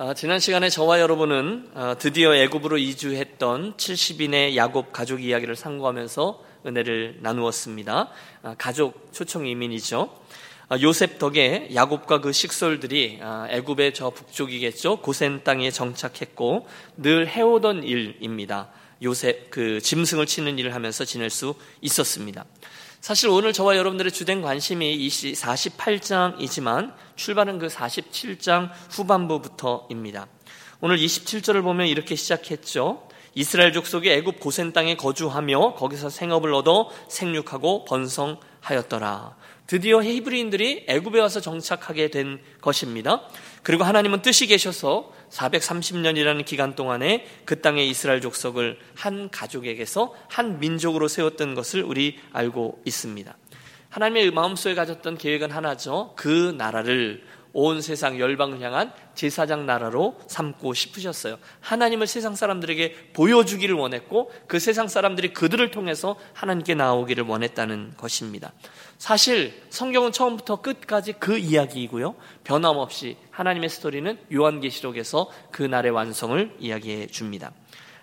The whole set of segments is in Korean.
아, 지난 시간에 저와 여러분은 아, 드디어 애굽으로 이주했던 70인의 야곱 가족 이야기를 상고하면서 은혜를 나누었습니다. 아, 가족 초청 이민이죠. 요셉 덕에 야곱과 그 식솔들이 애굽의 저 북쪽이겠죠. 고센 땅에 정착했고 늘 해오던 일입니다. 요셉 그 짐승을 치는 일을 하면서 지낼 수 있었습니다. 사실 오늘 저와 여러분들의 주된 관심이 이 48장이지만 출발은 그 47장 후반부부터입니다. 오늘 27절을 보면 이렇게 시작했죠. 이스라엘 족속이 애굽 고센 땅에 거주하며 거기서 생업을 얻어 생육하고 번성하였더라. 드디어 히브리인들이 애굽에 와서 정착하게 된 것입니다. 그리고 하나님은 뜻이 계셔서 430년이라는 기간 동안에 그 땅의 이스라엘 족속을 한 가족에게서 한 민족으로 세웠던 것을 우리 알고 있습니다. 하나님의 마음속에 가졌던 계획은 하나죠. 그 나라를 온 세상 열방을 향한 제사장 나라로 삼고 싶으셨어요. 하나님을 세상 사람들에게 보여주기를 원했고 그 세상 사람들이 그들을 통해서 하나님께 나오기를 원했다는 것입니다. 사실 성경은 처음부터 끝까지 그 이야기이고요. 변함없이 하나님의 스토리는 요한계시록에서 그 날의 완성을 이야기해 줍니다.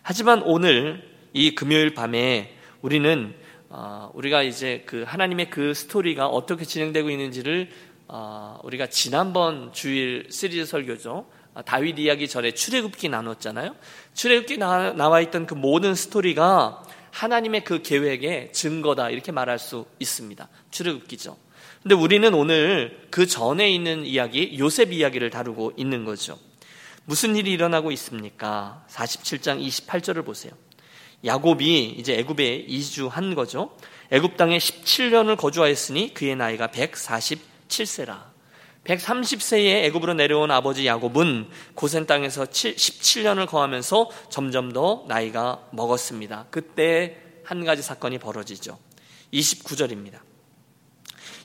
하지만 오늘 이 금요일 밤에 우리는 어, 우리가 이제 그 하나님의 그 스토리가 어떻게 진행되고 있는지를 어, 우리가 지난번 주일 시리즈 설교죠. 어, 다윗 이야기 전에 출애굽기 나눴잖아요. 출애굽기 나, 나와 있던 그 모든 스토리가 하나님의 그 계획의 증거다 이렇게 말할 수 있습니다. 출애굽기죠. 근데 우리는 오늘 그 전에 있는 이야기 요셉 이야기를 다루고 있는 거죠. 무슨 일이 일어나고 있습니까? 47장 28절을 보세요. 야곱이 이제 애굽에 이주한 거죠. 애굽 땅에 17년을 거주하였으니 그의 나이가 147세라. 130세에 애굽으로 내려온 아버지 야곱은 고센 땅에서 17년을 거하면서 점점 더 나이가 먹었습니다. 그때 한 가지 사건이 벌어지죠. 29절입니다.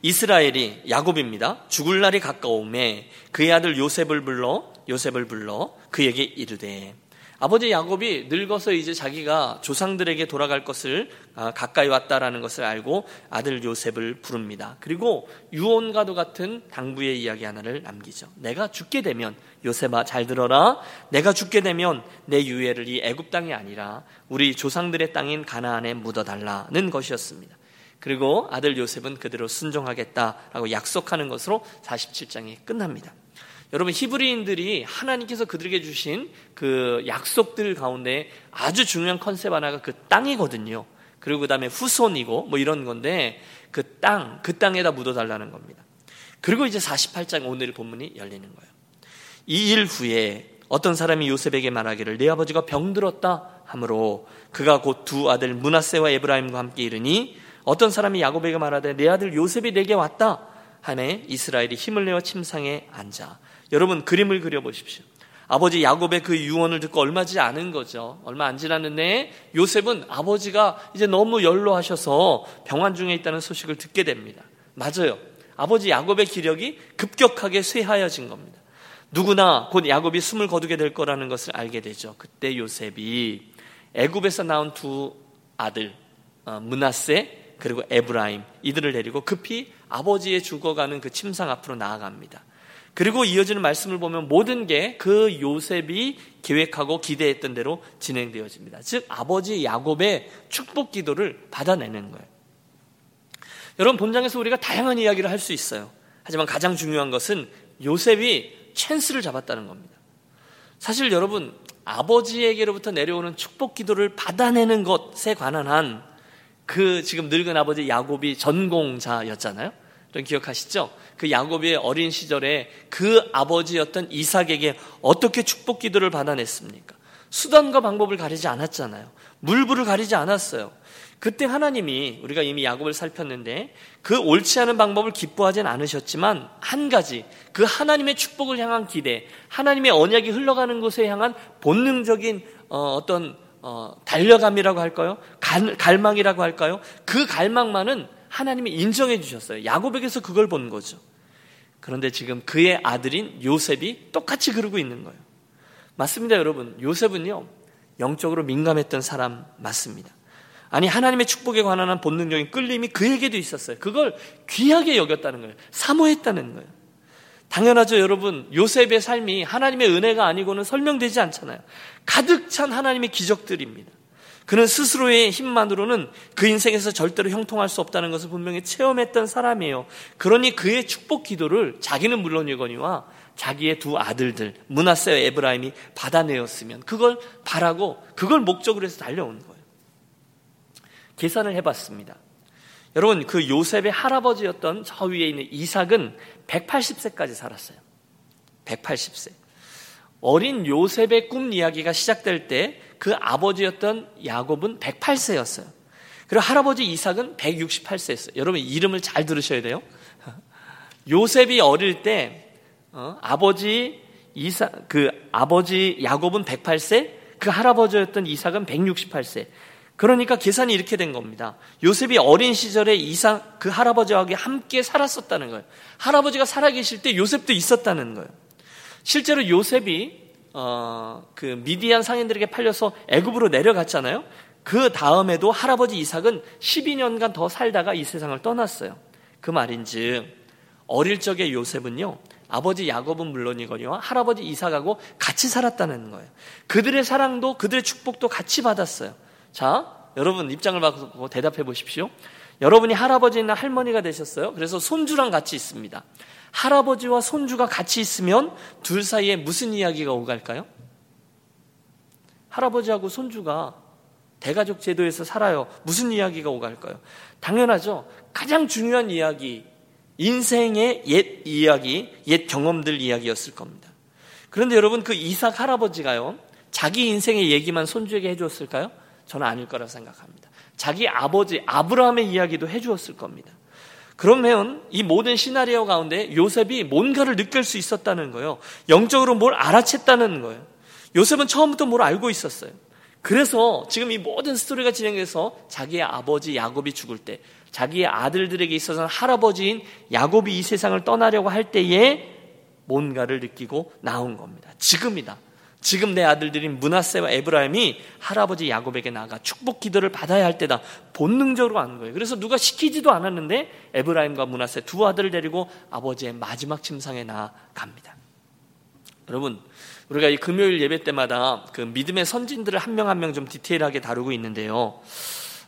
이스라엘이 야곱입니다. 죽을 날이 가까움에 그의 아들 요셉을 불러 요셉을 불러 그에게 이르되 아버지 야곱이 늙어서 이제 자기가 조상들에게 돌아갈 것을 아, 가까이 왔다라는 것을 알고 아들 요셉을 부릅니다. 그리고 유언과도 같은 당부의 이야기 하나를 남기죠. 내가 죽게 되면 요셉아 잘 들어라. 내가 죽게 되면 내 유해를 이 애굽 땅이 아니라 우리 조상들의 땅인 가나안에 묻어 달라는 것이었습니다. 그리고 아들 요셉은 그대로 순종하겠다라고 약속하는 것으로 47장이 끝납니다. 여러분 히브리인들이 하나님께서 그들에게 주신 그 약속들 가운데 아주 중요한 컨셉 하나가 그 땅이거든요. 그리고 그다음에 후손이고 뭐 이런 건데 그 땅, 그 땅에다 묻어 달라는 겁니다. 그리고 이제 48장 오늘 본문이 열리는 거예요. 이 일 후에 어떤 사람이 요셉에게 말하기를 내 아버지가 병들었다 하므로 그가 곧 두 아들 문하세와 에브라임과 함께 이르니 어떤 사람이 야곱에게 말하되 내 아들 요셉이 내게 왔다 하매 이스라엘이 힘을 내어 침상에 앉아 여러분 그림을 그려 보십시오. 아버지 야곱의 그 유언을 듣고 얼마 지지 않은 거죠. 얼마 안 지났는데 요셉은 아버지가 이제 너무 연로하셔서 병환 중에 있다는 소식을 듣게 됩니다. 맞아요. 아버지 야곱의 기력이 급격하게 쇠하여진 겁니다. 누구나 곧 야곱이 숨을 거두게 될 거라는 것을 알게 되죠. 그때 요셉이 애굽에서 나온 두 아들 어, 문하세 그리고 에브라임 이들을 데리고 급히 아버지의 죽어가는 그 침상 앞으로 나아갑니다. 그리고 이어지는 말씀을 보면 모든 게 그 요셉이 계획하고 기대했던 대로 진행되어집니다. 즉 아버지 야곱의 축복 기도를 받아내는 거예요. 여러분 본장에서 우리가 다양한 이야기를 할 수 있어요. 하지만 가장 중요한 것은 요셉이 찬스를 잡았다는 겁니다. 사실 여러분 아버지에게로부터 내려오는 축복 기도를 받아내는 것에 관한 한 그 지금 늙은 아버지 야곱이 전공자였잖아요. 좀 기억하시죠? 그 야곱의 어린 시절에 그 아버지였던 이삭에게 어떻게 축복 기도를 받아냈습니까? 수단과 방법을 가리지 않았잖아요. 물불을 가리지 않았어요. 그때 하나님이 우리가 이미 야곱을 살폈는데 그 옳지 않은 방법을 기뻐하진 않으셨지만 한 가지 그 하나님의 축복을 향한 기대, 하나님의 언약이 흘러가는 곳에 향한 본능적인 어, 떤 어, 달려감이라고 할까요? 갈, 갈망이라고 할까요? 그 갈망만은 하나님이 인정해 주셨어요. 야곱에게서 그걸 본 거죠. 그런데 지금 그의 아들인 요셉이 똑같이 그러고 있는 거예요. 맞습니다, 여러분. 요셉은요, 영적으로 민감했던 사람 맞습니다. 아니, 하나님의 축복에 관한 본능적인 끌림이 그에게도 있었어요. 그걸 귀하게 여겼다는 거예요. 사모했다는 거예요. 당연하죠, 여러분. 요셉의 삶이 하나님의 은혜가 아니고는 설명되지 않잖아요. 가득 찬 하나님의 기적들입니다. 그는 스스로의 힘만으로는 그 인생에서 절대로 형통할 수 없다는 것을 분명히 체험했던 사람이에요. 그러니 그의 축복 기도를 자기는 물론이거니와 자기의 두 아들들 문하세와 에브라임이 받아내었으면 그걸 바라고 그걸 목적으로 해서 달려온 거예요. 계산을 해봤습니다. 여러분 그 요셉의 할아버지였던 저 위에 있는 이삭은 180세까지 살았어요. 180세. 어린 요셉의 꿈 이야기가 시작될 때 그 아버지였던 야곱은 108세였어요. 그리고 할아버지 이삭은 168세였어요. 여러분 이름을 잘 들으셔야 돼요. 요셉이 어릴 때 어, 아버지 이사 그 아버지 야곱은 108세, 그 할아버지였던 이삭은 168세. 그러니까 계산이 이렇게 된 겁니다. 요셉이 어린 시절에 이삭 그 할아버지와 함께 살았었다는 거예요. 할아버지가 살아계실 때 요셉도 있었다는 거예요. 실제로 요셉이 어, 그 미디안 상인들에게 팔려서 애굽으로 내려갔잖아요. 그 다음에도 할아버지 이삭은 12년간 더 살다가 이 세상을 떠났어요. 그 말인즉 어릴 적에 요셉은요 아버지 야곱은 물론이거니와 할아버지 이삭하고 같이 살았다는 거예요. 그들의 사랑도 그들의 축복도 같이 받았어요. 자, 여러분 입장을 바꾸고 대답해 보십시오. 여러분이 할아버지나 할머니가 되셨어요. 그래서 손주랑 같이 있습니다. 할아버지와 손주가 같이 있으면 둘 사이에 무슨 이야기가 오갈까요? 할아버지하고 손주가 대가족 제도에서 살아요. 무슨 이야기가 오갈까요? 당연하죠. 가장 중요한 이야기, 인생의 옛 이야기, 옛 경험들 이야기였을 겁니다. 그런데 여러분 그 이삭 할아버지가요, 자기 인생의 얘기만 손주에게 해주었을까요? 저는 아닐 거라고 생각합니다. 자기 아버지 아브라함의 이야기도 해주었을 겁니다. 그러면 이 모든 시나리오 가운데 요셉이 뭔가를 느낄 수 있었다는 거예요. 영적으로 뭘 알아챘다는 거예요. 요셉은 처음부터 뭘 알고 있었어요. 그래서 지금 이 모든 스토리가 진행돼서 자기의 아버지 야곱이 죽을 때 자기의 아들들에게 있어서는 할아버지인 야곱이 이 세상을 떠나려고 할 때에 뭔가를 느끼고 나온 겁니다. 지금이다. 지금 내 아들들인 문하세와 에브라임이 할아버지 야곱에게 나가 축복 기도를 받아야 할 때다. 본능적으로 하는 거예요. 그래서 누가 시키지도 않았는데 에브라임과 문하세 두 아들을 데리고 아버지의 마지막 침상에 나갑니다. 여러분, 우리가 이 금요일 예배 때마다 그 믿음의 선진들을 한 명 한 명 좀 디테일하게 다루고 있는데요.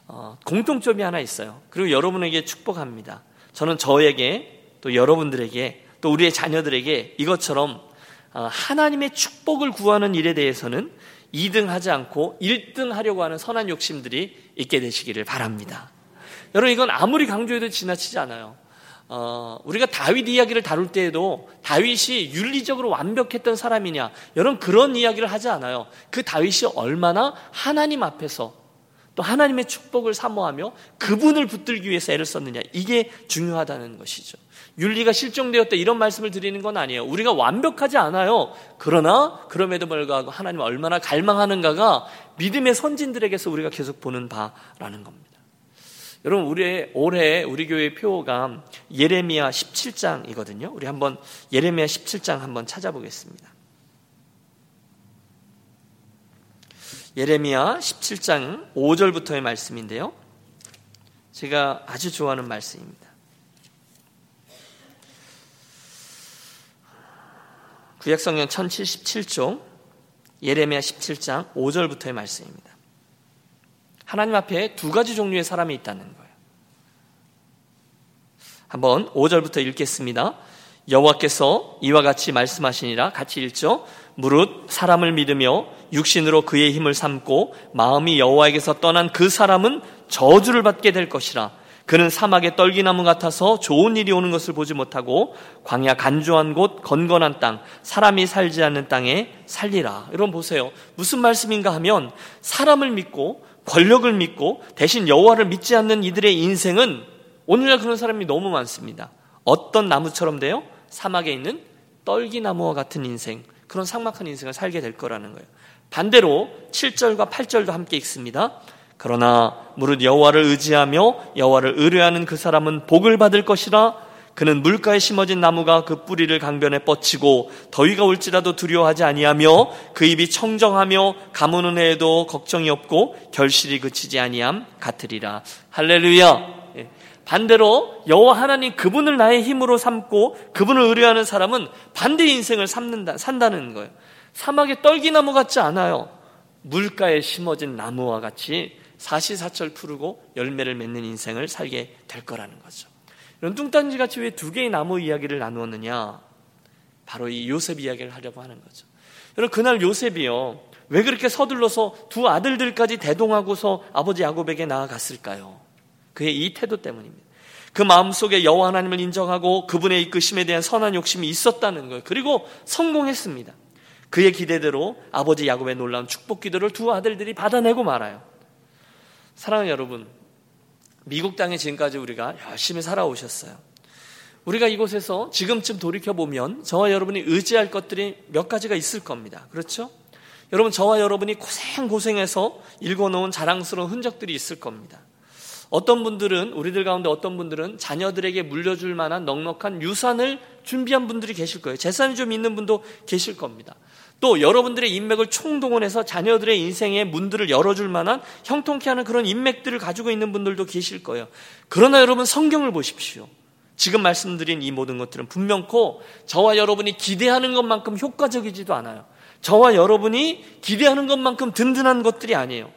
어, 공통점이 하나 있어요. 그리고 여러분에게 축복합니다. 저는 저에게 또 여러분들에게 또 우리의 자녀들에게 이것처럼 어, 하나님의 축복을 구하는 일에 대해서는 2등 하지 않고 1등 하려고 하는 선한 욕심들이 있게 되시기를 바랍니다. 여러분 이건 아무리 강조해도 지나치지 않아요. 어, 우리가 다윗 이야기를 다룰 때에도 다윗이 윤리적으로 완벽했던 사람이냐, 여러분 그런 이야기를 하지 않아요. 그 다윗이 얼마나 하나님 앞에서 또 하나님의 축복을 사모하며 그분을 붙들기 위해서 애를 썼느냐, 이게 중요하다는 것이죠. 윤리가 실종되었다 이런 말씀을 드리는 건 아니에요. 우리가 완벽하지 않아요. 그러나 그럼에도 불구하고 하나님 얼마나 갈망하는가가 믿음의 선진들에게서 우리가 계속 보는 바라는 겁니다. 여러분 우리 올해 우리 교회 표가 예레미야 17장이거든요. 우리 한번 예레미야 17장 한번 찾아보겠습니다. 예레미야 17장 5절부터의 말씀인데요. 제가 아주 좋아하는 말씀입니다. 구약성경 1077쪽 예레미야 17장 5절부터의 말씀입니다. 하나님 앞에 두 가지 종류의 사람이 있다는 거예요. 한번 5절부터 읽겠습니다. 여호와께서 이와 같이 말씀하시니라 같이 읽죠. 무릇 사람을 믿으며 육신으로 그의 힘을 삼고 마음이 여호와에게서 떠난 그 사람은 저주를 받게 될 것이라. 그는 사막의 떨기나무 같아서 좋은 일이 오는 것을 보지 못하고 광야 간조한 곳 건건한 땅 사람이 살지 않는 땅에 살리라. 여러분 보세요. 무슨 말씀인가 하면 사람을 믿고 권력을 믿고 대신 여호와를 믿지 않는 이들의 인생은 오늘날 그런 사람이 너무 많습니다. 어떤 나무처럼 돼요? 사막에 있는 떨기나무와 같은 인생, 그런 삭막한 인생을 살게 될 거라는 거예요. 반대로 7절과 8절도 함께 읽습니다. 그러나 무릇 여호와를 의지하며 여호와를 의뢰하는 그 사람은 복을 받을 것이라 그는 물가에 심어진 나무가 그 뿌리를 강변에 뻗치고 더위가 올지라도 두려워하지 아니하며 그 입이 청정하며 가무는 해에도 걱정이 없고 결실이 그치지 아니함 같으리라 할렐루야 예. 반대로 여호와 하나님 그분을 나의 힘으로 삼고 그분을 의뢰하는 사람은 반대 인생을 삼는다 산다는 거예요. 사막의 떨기나무 같지 않아요. 물가에 심어진 나무와 같이 사시사철 푸르고 열매를 맺는 인생을 살게 될 거라는 거죠. 뚱딴지 같이 왜 두 개의 나무 이야기를 나누었느냐? 바로 이 요셉 이야기를 하려고 하는 거죠. 여러분 그날 요셉이요. 왜 그렇게 서둘러서 두 아들들까지 대동하고서 아버지 야곱에게 나아갔을까요? 그의 이 태도 때문입니다. 그 마음속에 여호와 하나님을 인정하고 그분의 이끄심에 대한 선한 욕심이 있었다는 거예요. 그리고 성공했습니다. 그의 기대대로 아버지 야곱의 놀라운 축복 기도를 두 아들들이 받아내고 말아요. 사랑하는 여러분, 미국 땅에 지금까지 우리가 열심히 살아오셨어요. 우리가 이곳에서 지금쯤 돌이켜보면 저와 여러분이 의지할 것들이 몇 가지가 있을 겁니다. 그렇죠? 여러분, 저와 여러분이 고생고생해서 읽어놓은 자랑스러운 흔적들이 있을 겁니다. 어떤 분들은, 우리들 가운데 어떤 분들은 자녀들에게 물려줄 만한 넉넉한 유산을 준비한 분들이 계실 거예요. 재산이 좀 있는 분도 계실 겁니다. 또 여러분들의 인맥을 총동원해서 자녀들의 인생의 문들을 열어줄 만한 형통케 하는 그런 인맥들을 가지고 있는 분들도 계실 거예요. 그러나 여러분 성경을 보십시오. 지금 말씀드린 이 모든 것들은 분명코 저와 여러분이 기대하는 것만큼 효과적이지도 않아요. 저와 여러분이 기대하는 것만큼 든든한 것들이 아니에요.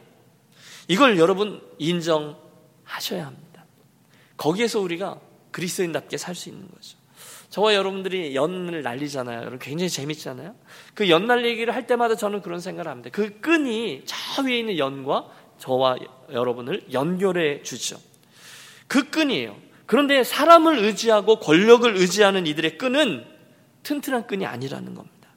이걸 여러분 인정하셔야 합니다. 거기에서 우리가 그리스도인답게 살 수 있는 거죠. 저와 여러분들이 연을 날리잖아요. 여러분 굉장히 재밌잖아요. 그 연 날리기를 할 때마다 저는 그런 생각을 합니다. 그 끈이 저 위에 있는 연과 저와 여러분을 연결해 주죠. 그 끈이에요. 그런데 사람을 의지하고 권력을 의지하는 이들의 끈은 튼튼한 끈이 아니라는 겁니다.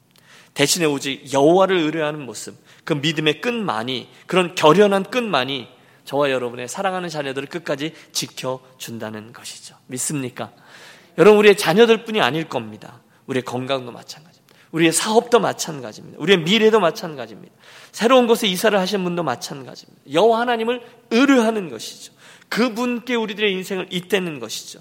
대신에 오직 여호와를 의뢰하는 모습, 그 믿음의 끈만이 그런 결연한 끈만이 저와 여러분의 사랑하는 자녀들을 끝까지 지켜준다는 것이죠. 믿습니까? 여러분 우리의 자녀들뿐이 아닐 겁니다. 우리의 건강도 마찬가지입니다. 우리의 사업도 마찬가지입니다. 우리의 미래도 마찬가지입니다. 새로운 곳에 이사를 하신 분도 마찬가지입니다. 여호와 하나님을 의뢰하는 것이죠. 그분께 우리들의 인생을 잇대는 것이죠.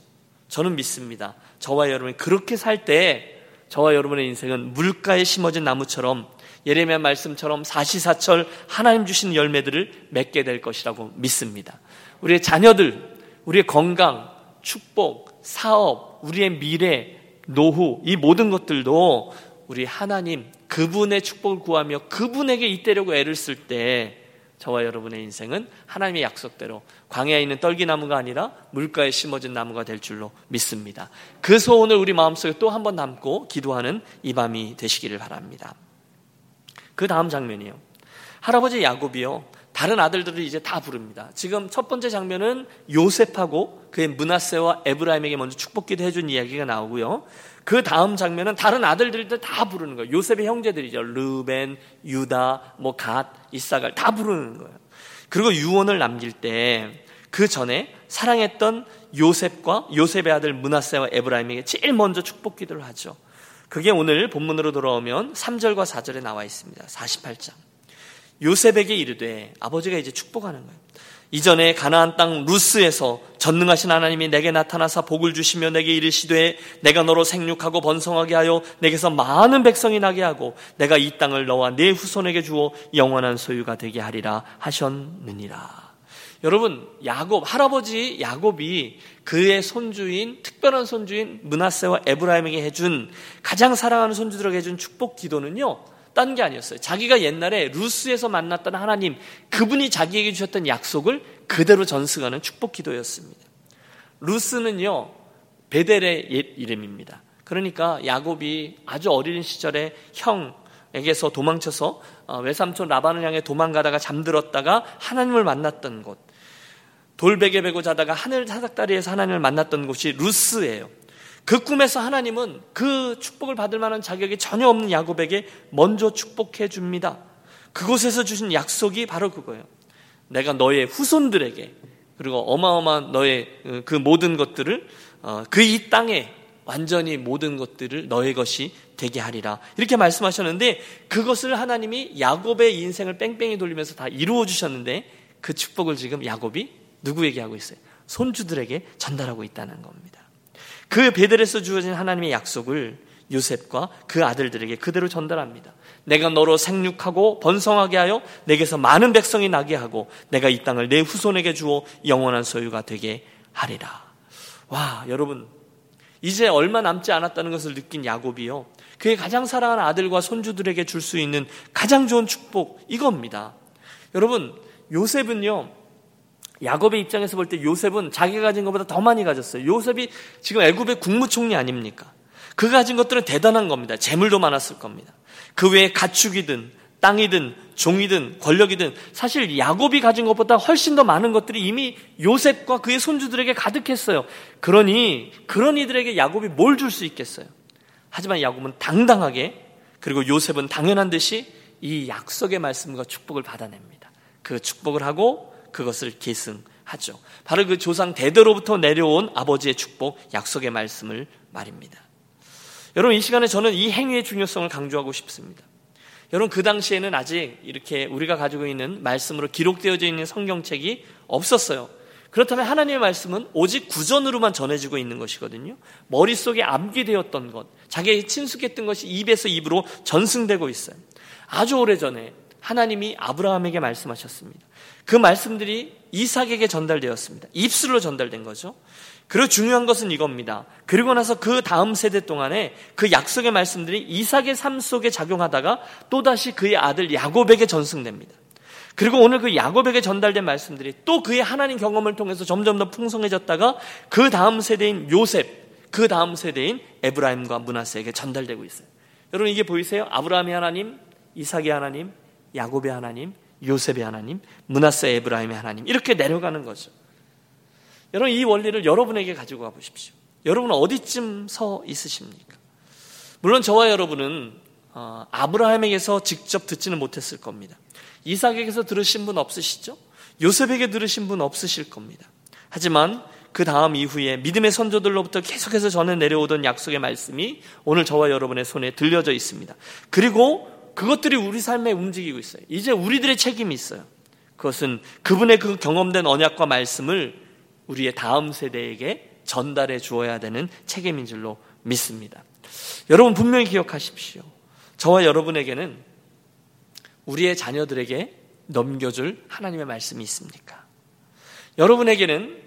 저는 믿습니다. 저와 여러분이 그렇게 살 때 저와 여러분의 인생은 물가에 심어진 나무처럼 예레미야 말씀처럼 사시사철 하나님 주신 열매들을 맺게 될 것이라고 믿습니다. 우리의 자녀들, 우리의 건강, 축복, 사업, 우리의 미래, 노후, 이 모든 것들도 우리 하나님, 그분의 축복을 구하며 그분에게 이때려고 애를 쓸 때 저와 여러분의 인생은 하나님의 약속대로 광야에 있는 떨기나무가 아니라 물가에 심어진 나무가 될 줄로 믿습니다. 그 소원을 우리 마음속에 또 한 번 담고 기도하는 이 밤이 되시기를 바랍니다. 그 다음 장면이요. 할아버지 야곱이요. 다른 아들들을 이제 다 부릅니다. 지금 첫 번째 장면은 요셉하고 그의 문하세와 에브라임에게 먼저 축복기도 해준 이야기가 나오고요. 그 다음 장면은 다른 아들들도 다 부르는 거예요. 요셉의 형제들이죠. 르벤, 유다, 뭐 갓, 이사갈 다 부르는 거예요. 그리고 유언을 남길 때 그 전에 사랑했던 요셉과 요셉의 아들 문하세와 에브라임에게 제일 먼저 축복기도를 하죠. 그게 오늘 본문으로 돌아오면 3절과 4절에 나와 있습니다. 48장. 요셉에게 이르되 아버지가 이제 축복하는 거예요. 이전에 가나안 땅 루스에서 전능하신 하나님이 내게 나타나사 복을 주시며 내게 이르시되 내가 너로 생육하고 번성하게 하여 내게서 많은 백성이 나게 하고 내가 이 땅을 너와 내 후손에게 주어 영원한 소유가 되게 하리라 하셨느니라. 여러분 야곱 할아버지 야곱이 그의 손주인 특별한 손주인 문하세와 에브라임에게 해준 가장 사랑하는 손주들에게 해준 축복 기도는요. 딴 게 아니었어요. 자기가 옛날에 루스에서 만났던 하나님, 그분이 자기에게 주셨던 약속을 그대로 전승하는 축복 기도였습니다. 루스는요, 베델의 옛 이름입니다. 그러니까 야곱이 아주 어린 시절에 형에게서 도망쳐서 어, 외삼촌 라반을 향해 도망가다가 잠들었다가 하나님을 만났던 곳, 돌베개 베고 자다가 하늘 사닥다리에서 하나님을 만났던 곳이 루스예요. 그 꿈에서 하나님은 그 축복을 받을 만한 자격이 전혀 없는 야곱에게 먼저 축복해 줍니다. 그곳에서 주신 약속이 바로 그거예요. 내가 너의 후손들에게 그리고 어마어마한 너의 어, 그 모든 것들을 어, 그이 땅에 완전히 모든 것들을 너의 것이 되게 하리라. 이렇게 말씀하셨는데 그것을 하나님이 야곱의 인생을 뺑뺑이 돌리면서 다 이루어 주셨는데 그 축복을 지금 야곱이 누구에게 하고 있어요? 손주들에게 전달하고 있다는 겁니다. 그 베델에서 주어진 하나님의 약속을 요셉과 그 아들들에게 그대로 전달합니다. 내가 너로 생육하고 번성하게 하여 내게서 많은 백성이 나게 하고 내가 이 땅을 내 후손에게 주어 영원한 소유가 되게 하리라. 와, 여러분. 이제 얼마 남지 않았다는 것을 느낀 야곱이요. 그의 가장 사랑하는 아들과 손주들에게 줄 수 있는 가장 좋은 축복, 이겁니다. 여러분, 요셉은요, 야곱의 입장에서 볼 때 요셉은 자기가 가진 것보다 더 많이 가졌어요. 요셉이 지금 애굽의 국무총리 아닙니까? 그 가진 것들은 대단한 겁니다. 재물도 많았을 겁니다. 그 외에 가축이든 땅이든 종이든 권력이든 사실 야곱이 가진 것보다 훨씬 더 많은 것들이 이미 요셉과 그의 손주들에게 가득했어요. 그러니 그런 이들에게 야곱이 뭘 줄 수 있겠어요? 하지만 야곱은 당당하게 그리고 요셉은 당연한 듯이 이 약속의 말씀과 축복을 받아냅니다. 그 축복을 하고 그것을 계승하죠. 바로 그 조상 대대로부터 내려온 아버지의 축복, 약속의 말씀을 말입니다. 여러분 이 시간에 저는 이 행위의 중요성을 강조하고 싶습니다. 여러분 그 당시에는 아직 이렇게 우리가 가지고 있는 말씀으로 기록되어져 있는 성경책이 없었어요. 그렇다면 하나님의 말씀은 오직 구전으로만 전해지고 있는 것이거든요. 머릿속에 암기되었던 것, 자기에게 친숙했던 것이 입에서 입으로 전승되고 있어요. 아주 오래전에 하나님이 아브라함에게 말씀하셨습니다. 그 말씀들이 이삭에게 전달되었습니다. 입술로 전달된 거죠. 그리고 중요한 것은 이겁니다. 그리고 나서 그 다음 세대 동안에 그 약속의 말씀들이 이삭의 삶 속에 작용하다가 또다시 그의 아들 야곱에게 전승됩니다. 그리고 오늘 그 야곱에게 전달된 말씀들이 또 그의 하나님 경험을 통해서 점점 더 풍성해졌다가 그 다음 세대인 요셉, 그 다음 세대인 에브라임과 문하세에게 전달되고 있어요. 여러분 이게 보이세요? 아브라함의 하나님, 이삭의 하나님, 야곱의 하나님, 요셉의 하나님, 문하세 에브라임의 하나님 이렇게 내려가는 거죠. 여러분 이 원리를 여러분에게 가지고 가 보십시오. 여러분은 어디쯤 서 있으십니까? 물론 저와 여러분은 어, 아브라함에게서 직접 듣지는 못했을 겁니다. 이삭에게서 들으신 분 없으시죠? 요셉에게 들으신 분 없으실 겁니다. 하지만 그 다음 이후에 믿음의 선조들로부터 계속해서 전해 내려오던 약속의 말씀이 오늘 저와 여러분의 손에 들려져 있습니다. 그리고 그것들이 우리 삶에 움직이고 있어요. 이제 우리들의 책임이 있어요. 그것은 그분의 그 경험된 언약과 말씀을 우리의 다음 세대에게 전달해 주어야 되는 책임인 줄로 믿습니다. 여러분 분명히 기억하십시오. 저와 여러분에게는 우리의 자녀들에게 넘겨줄 하나님의 말씀이 있습니까? 여러분에게는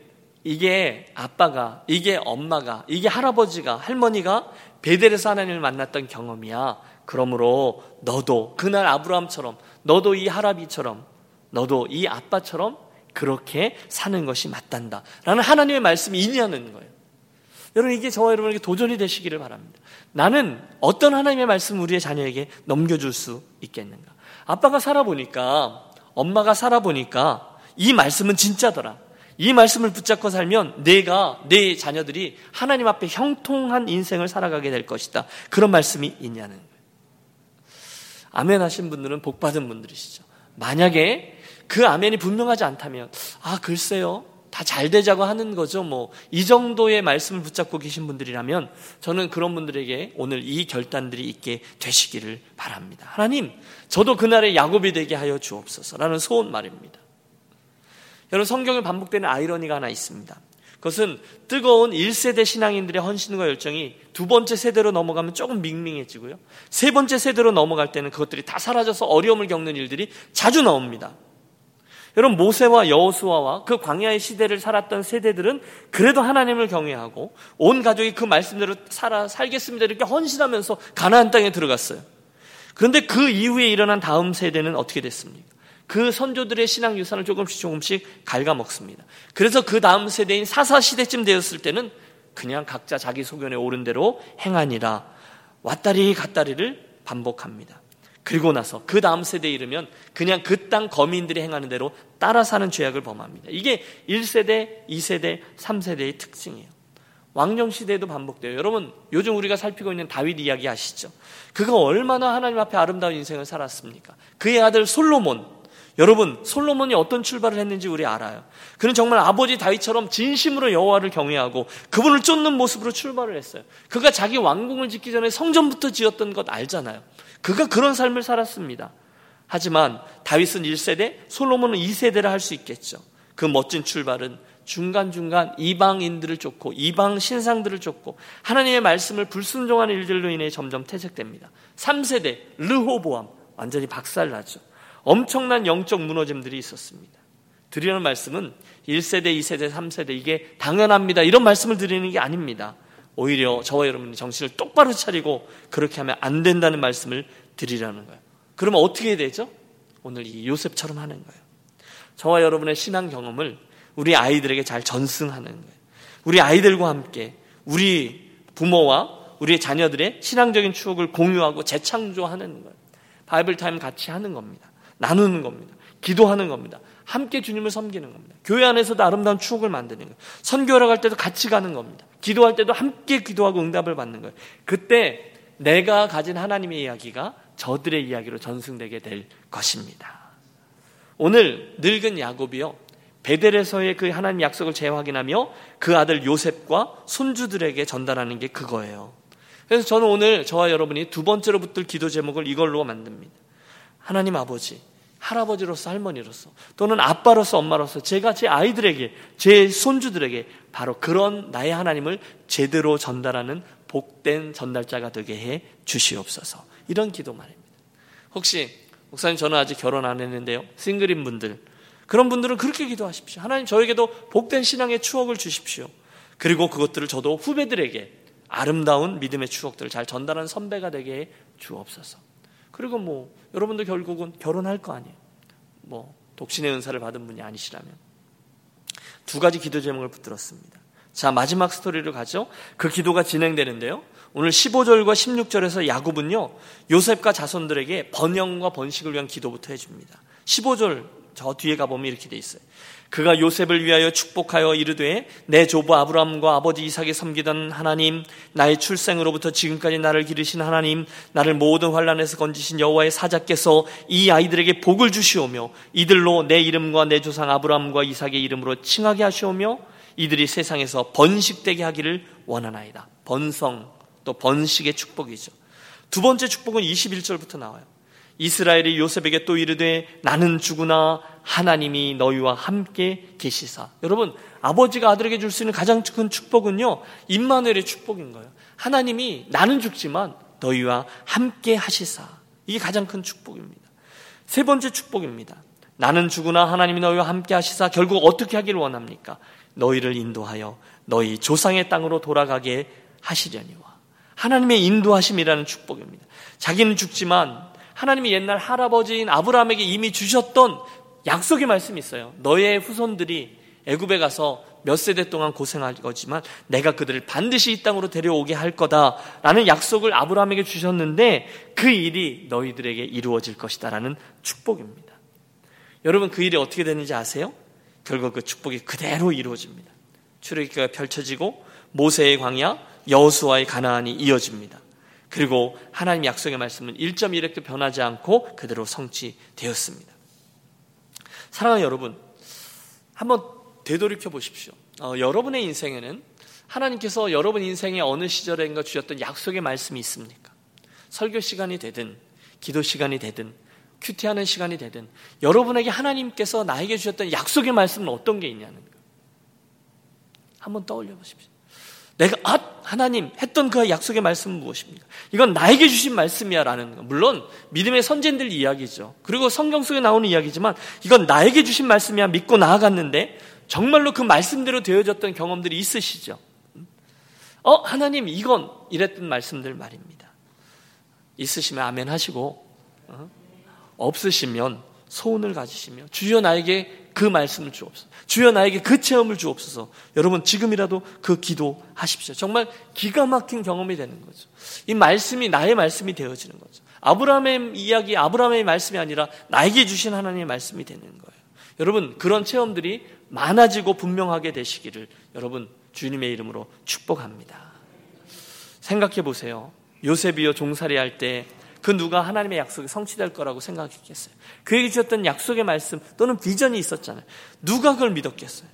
이게 아빠가, 이게 엄마가, 이게 할아버지가, 할머니가 베델에서 하나님을 만났던 경험이야. 그러므로 너도 그날 아브라함처럼, 너도 이 할아비처럼, 너도 이 아빠처럼 그렇게 사는 것이 맞단다. 라는 하나님의 말씀이 있냐는 거예요. 여러분, 이게 저와 여러분에게 도전이 되시기를 바랍니다. 나는 어떤 하나님의 말씀 을 우리의 자녀에게 넘겨줄 수 있겠는가? 아빠가 살아보니까, 엄마가 살아보니까, 이 말씀은 진짜더라. 이 말씀을 붙잡고 살면 내가, 내 자녀들이 하나님 앞에 형통한 인생을 살아가게 될 것이다. 그런 말씀이 있냐는 거예요. 아멘 하신 분들은 복 받은 분들이시죠. 만약에 그 아멘이 분명하지 않다면 아 글쎄요. 다 잘 되자고 하는 거죠 뭐. 이 정도의 말씀을 붙잡고 계신 분들이라면 저는 그런 분들에게 오늘 이 결단들이 있게 되시기를 바랍니다. 하나님 저도 그날의 야곱이 되게 하여 주옵소서라는 소원 말입니다. 여러분 성경에 반복되는 아이러니가 하나 있습니다 그것은 뜨거운 1세대 신앙인들의 헌신과 열정이 두 번째 세대로 넘어가면 조금 밍밍해지고요. 세 번째 세대로 넘어갈 때는 그것들이 다 사라져서 어려움을 겪는 일들이 자주 나옵니다. 여러분 모세와 여호수아와 그 광야의 시대를 살았던 세대들은 그래도 하나님을 경외하고 온 가족이 그 말씀대로 살아 살겠습니다 이렇게 헌신하면서 가나안 땅에 들어갔어요. 그런데 그 이후에 일어난 다음 세대는 어떻게 됐습니까? 그 선조들의 신앙 유산을 조금씩 조금씩 갉아먹습니다. 그래서 그 다음 세대인 사사 시대쯤 되었을 때는 그냥 각자 자기 소견에 오른 대로 행하니라 왔다리 갔다리를 반복합니다. 그리고 나서 그 다음 세대에 이르면 그냥 그 땅 거민들이 행하는 대로 따라 사는 죄악을 범합니다. 이게 1세대, 2세대, 3세대의 특징이에요. 왕정 시대에도 반복돼요. 여러분, 요즘 우리가 살피고 있는 다윗 이야기 아시죠? 그가 얼마나 하나님 앞에 아름다운 인생을 살았습니까? 그의 아들 솔로몬. 여러분, 솔로몬이 어떤 출발을 했는지 우리 알아요. 그는 정말 아버지 다윗처럼 진심으로 여호와를 경외하고 그분을 쫓는 모습으로 출발을 했어요. 그가 자기 왕궁을 짓기 전에 성전부터 지었던 것 알잖아요. 그가 그런 삶을 살았습니다. 하지만 다윗은 1세대, 솔로몬은 2세대를 할 수 있겠죠. 그 멋진 출발은 중간중간 이방인들을 쫓고 이방 신상들을 쫓고 하나님의 말씀을 불순종하는 일들로 인해 점점 퇴색됩니다. 3세대 르호보암 완전히 박살나죠. 엄청난 영적 무너짐들이 있었습니다. 드리는 말씀은 1세대, 2세대, 3세대 이게 당연합니다. 이런 말씀을 드리는 게 아닙니다. 오히려 저와 여러분이 정신을 똑바로 차리고 그렇게 하면 안 된다는 말씀을 드리라는 거예요. 그러면 어떻게 되죠? 오늘 이 요셉처럼 하는 거예요. 저와 여러분의 신앙 경험을 우리 아이들에게 잘 전승하는 거예요. 우리 아이들과 함께 우리 부모와 우리의 자녀들의 신앙적인 추억을 공유하고 재창조하는 거예요. Bible time 같이 하는 겁니다. 나누는 겁니다. 기도하는 겁니다. 함께 주님을 섬기는 겁니다. 교회 안에서도 아름다운 추억을 만드는 거예요. 선교하러 갈 때도 같이 가는 겁니다. 기도할 때도 함께 기도하고 응답을 받는 거예요. 그때 내가 가진 하나님의 이야기가 저들의 이야기로 전승되게 될 것입니다. 오늘 늙은 야곱이요. 베델에서의 그 하나님 약속을 재확인하며 그 아들 요셉과 손주들에게 전달하는 게 그거예요. 그래서 저는 오늘 저와 여러분이 두 번째로 붙들 기도 제목을 이걸로 만듭니다. 하나님 아버지, 할아버지로서 할머니로서 또는 아빠로서 엄마로서 제가 제 아이들에게 제 손주들에게 바로 그런 나의 하나님을 제대로 전달하는 복된 전달자가 되게 해 주시옵소서. 이런 기도 말입니다. 혹시 목사님 저는 아직 결혼 안 했는데요. 싱글인 분들 그런 분들은 그렇게 기도하십시오. 하나님 저에게도 복된 신앙의 추억을 주십시오. 그리고 그것들을 저도 후배들에게 아름다운 믿음의 추억들을 잘 전달하는 선배가 되게 해 주옵소서. 그리고 뭐 여러분도 결국은 결혼할 거 아니에요. 뭐 독신의 은사를 받은 분이 아니시라면 두 가지 기도 제목을 붙들었습니다. 자 마지막 스토리를 가죠. 그 기도가 진행되는데요. 오늘 15절과 16절에서 야곱은요 요셉과 자손들에게 번영과 번식을 위한 기도부터 해 줍니다. 15절 저 뒤에 가 보면 이렇게 돼 있어요. 그가 요셉을 위하여 축복하여 이르되 내 조부 아브라함과 아버지 이삭이 섬기던 하나님 나의 출생으로부터 지금까지 나를 기르신 하나님 나를 모든 환란에서 건지신 여호와의 사자께서 이 아이들에게 복을 주시오며 이들로 내 이름과 내 조상 아브라함과 이삭의 이름으로 칭하게 하시오며 이들이 세상에서 번식되게 하기를 원하나이다. 번성 또 번식의 축복이죠. 두 번째 축복은 21절부터 나와요. 이스라엘이 요셉에게 또 이르되 나는 죽으나 하나님이 너희와 함께 계시사. 여러분, 아버지가 아들에게 줄 수 있는 가장 큰 축복은요, 임마누엘의 축복인 거예요. 하나님이 나는 죽지만 너희와 함께 하시사. 이게 가장 큰 축복입니다. 세 번째 축복입니다. 나는 죽으나 하나님이 너희와 함께 하시사 결국 어떻게 하기를 원합니까? 너희를 인도하여 너희 조상의 땅으로 돌아가게 하시려니와. 하나님의 인도하심이라는 축복입니다. 자기는 죽지만 하나님이 옛날 할아버지인 아브라함에게 이미 주셨던 약속의 말씀이 있어요. 너의 후손들이 애굽에 가서 몇 세대 동안 고생할 거지만 내가 그들을 반드시 이 땅으로 데려오게 할 거다라는 약속을 아브라함에게 주셨는데 그 일이 너희들에게 이루어질 것이다라는 축복입니다. 여러분 그 일이 어떻게 되는지 아세요? 결국 그 축복이 그대로 이루어집니다. 출애굽기가 펼쳐지고 모세의 광야, 여호수아의 가나안이 이어집니다. 그리고 하나님 약속의 말씀은 1.1획도 변하지 않고 그대로 성취되었습니다. 사랑하는 여러분, 한번 되돌이켜 보십시오. 어, 여러분의 인생에는 하나님께서 여러분 인생의 어느 시절인가 주셨던 약속의 말씀이 있습니까? 설교 시간이 되든, 기도 시간이 되든, 큐티하는 시간이 되든, 여러분에게 하나님께서 나에게 주셨던 약속의 말씀은 어떤 게 있냐는 거예요. 한번 떠올려 보십시오. 내가 아 하나님 했던 그 약속의 말씀은 무엇입니까? 이건 나에게 주신 말씀이야라는 거. 물론 믿음의 선진들 이야기죠. 그리고 성경 속에 나오는 이야기지만 이건 나에게 주신 말씀이야 믿고 나아갔는데 정말로 그 말씀대로 되어졌던 경험들이 있으시죠. 어 하나님 이건 이랬던 말씀들 말입니다. 있으시면 아멘 하시고 어? 없으시면 소원을 가지시며 주여 나에게 그 말씀을 주옵소서. 주여 나에게 그 체험을 주옵소서. 여러분 지금이라도 그 기도하십시오. 정말 기가 막힌 경험이 되는 거죠. 이 말씀이 나의 말씀이 되어지는 거죠. 아브라함의 이야기, 아브라함의 말씀이 아니라 나에게 주신 하나님의 말씀이 되는 거예요. 여러분 그런 체험들이 많아지고 분명하게 되시기를 여러분 주님의 이름으로 축복합니다. 생각해 보세요. 요셉이요 종살이 할때 그 누가 하나님의 약속이 성취될 거라고 생각했겠어요. 그에게 주셨던 약속의 말씀 또는 비전이 있었잖아요. 누가 그걸 믿었겠어요?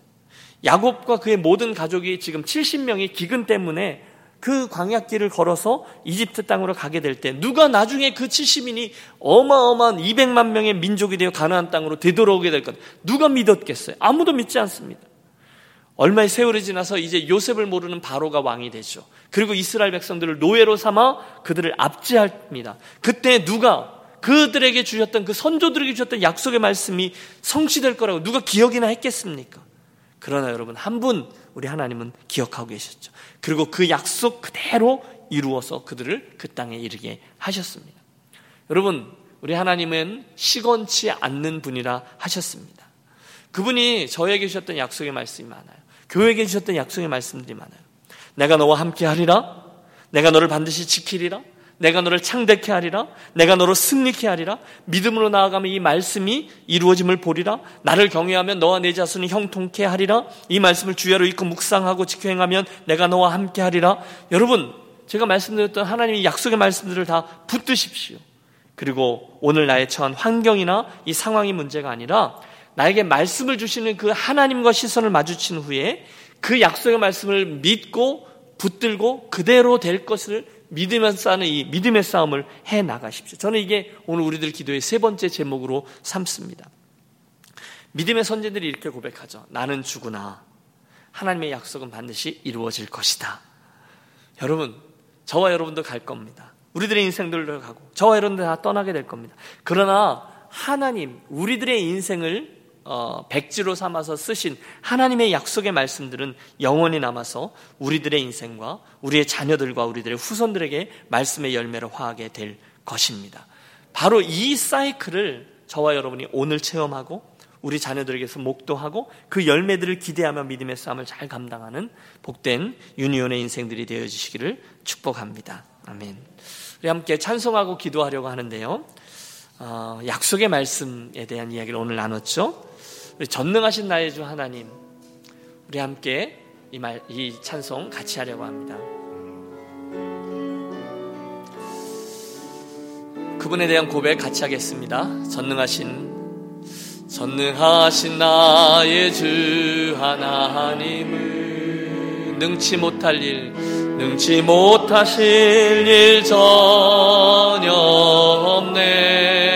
야곱과 그의 모든 가족이 지금 70명이 기근 때문에 그 광약길을 걸어서 이집트 땅으로 가게 될 때 누가 나중에 그 70인이 어마어마한 200만 명의 민족이 되어 가나안 땅으로 되돌아오게 될 것. 누가 믿었겠어요? 아무도 믿지 않습니다. 얼마의 세월이 지나서 이제 요셉을 모르는 바로가 왕이 되죠. 그리고 이스라엘 백성들을 노예로 삼아 그들을 압제합니다. 그때 누가 그들에게 주셨던 그 선조들에게 주셨던 약속의 말씀이 성취될 거라고 누가 기억이나 했겠습니까? 그러나 여러분 한 분 우리 하나님은 기억하고 계셨죠. 그리고 그 약속 그대로 이루어서 그들을 그 땅에 이르게 하셨습니다. 여러분 우리 하나님은 시건치 않는 분이라 하셨습니다. 그분이 저에게 주셨던 약속의 말씀이 많아요. 교회에게 주셨던 약속의 말씀들이 많아요. 내가 너와 함께 하리라. 내가 너를 반드시 지키리라. 내가 너를 창대케 하리라. 내가 너를 승리케 하리라. 믿음으로 나아가면 이 말씀이 이루어짐을 보리라. 나를 경외하면 너와 내 자손이 형통케 하리라. 이 말씀을 주야로 읽고 묵상하고 지켜 행하면 내가 너와 함께 하리라. 여러분, 제가 말씀드렸던 하나님의 약속의 말씀들을 다 붙드십시오. 그리고 오늘 나의 처한 환경이나 이 상황이 문제가 아니라 나에게 말씀을 주시는 그 하나님과 시선을 마주친 후에 그 약속의 말씀을 믿고 붙들고 그대로 될 것을 믿으면서 싸는 이 믿음의 싸움을 해 나가십시오. 저는 이게 오늘 우리들 기도의 세 번째 제목으로 삼습니다. 믿음의 선진들이 이렇게 고백하죠. 나는 죽으나 하나님의 약속은 반드시 이루어질 것이다. 여러분, 저와 여러분도 갈 겁니다. 우리들의 인생들도 가고 저와 여러분들 다 떠나게 될 겁니다. 그러나 하나님, 우리들의 인생을 어, 백지로 삼아서 쓰신 하나님의 약속의 말씀들은 영원히 남아서 우리들의 인생과 우리의 자녀들과 우리들의 후손들에게 말씀의 열매를 화하게 될 것입니다. 바로 이 사이클을 저와 여러분이 오늘 체험하고 우리 자녀들에게서 목도하고 그 열매들을 기대하며 믿음의 싸움을 잘 감당하는 복된 유니온의 인생들이 되어주시기를 축복합니다. 아멘. 우리 함께 찬송하고 기도하려고 하는데요. 어, 약속의 말씀에 대한 이야기를 오늘 나눴죠. 우리 전능하신 나의 주 하나님, 우리 함께 이, 말, 이 찬송 같이 하려고 합니다. 그분에 대한 고백 같이 하겠습니다. 전능하신, 전능하신 나의 주 하나님을 능치 못할 일, 능치 못하실 일 전혀 없네.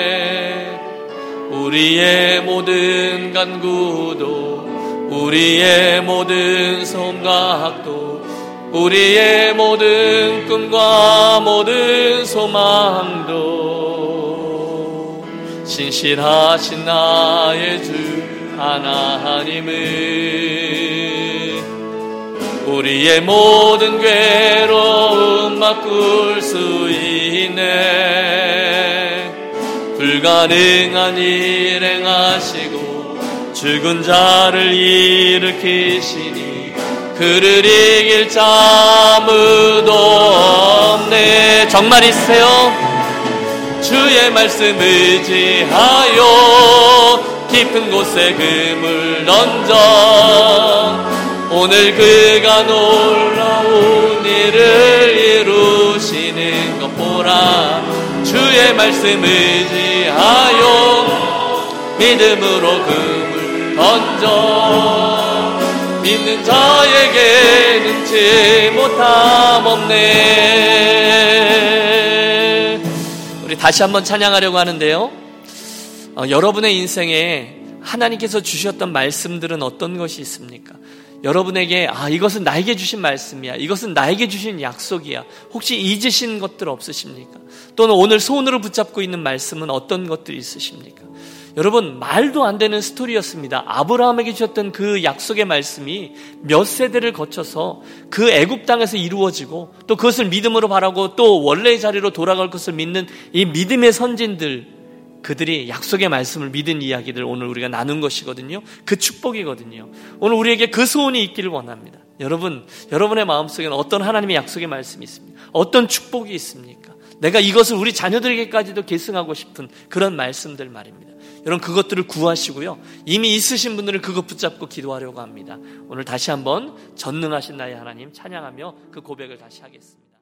우리의 모든 간구도 우리의 모든 성각도 우리의 모든 꿈과 모든 소망도 신실하신 나의 주 하나님을 우리의 모든 괴로움 바꿀 수 있네 불가능한 일 행하시고 죽은 자를 일으키시니 그를 이길 자 아무도 없네. 정말 있어요? 주의 말씀 의지하여 깊은 곳에 그물 던져. 오늘 그가 놀라운 일을 이루시는 것 보라 주의 말씀 의지 하여 믿음으로 금을 던져. 믿는 자에게 능치 못함 없네. 우리 다시 한번 찬양하려고 하는데요. 어, 여러분의 인생에 하나님께서 주셨던 말씀들은 어떤 것이 있습니까? 여러분에게 아 이것은 나에게 주신 말씀이야. 이것은 나에게 주신 약속이야. 혹시 잊으신 것들 없으십니까? 또는 오늘 손으로 붙잡고 있는 말씀은 어떤 것들이 있으십니까? 여러분 말도 안 되는 스토리였습니다. 아브라함에게 주셨던 그 약속의 말씀이 몇 세대를 거쳐서 그 애굽 땅에서 이루어지고 또 그것을 믿음으로 바라고 또 원래의 자리로 돌아갈 것을 믿는 이 믿음의 선진들 그들이 약속의 말씀을 믿은 이야기들 오늘 우리가 나눈 것이거든요. 그 축복이거든요. 오늘 우리에게 그 소원이 있기를 원합니다. 여러분, 여러분의 마음속에는 어떤 하나님의 약속의 말씀이 있습니까? 어떤 축복이 있습니까? 내가 이것을 우리 자녀들에게까지도 계승하고 싶은 그런 말씀들 말입니다. 여러분 그것들을 구하시고요. 이미 있으신 분들은 그것 붙잡고 기도하려고 합니다. 오늘 다시 한번 전능하신 나의 하나님 찬양하며 그 고백을 다시 하겠습니다.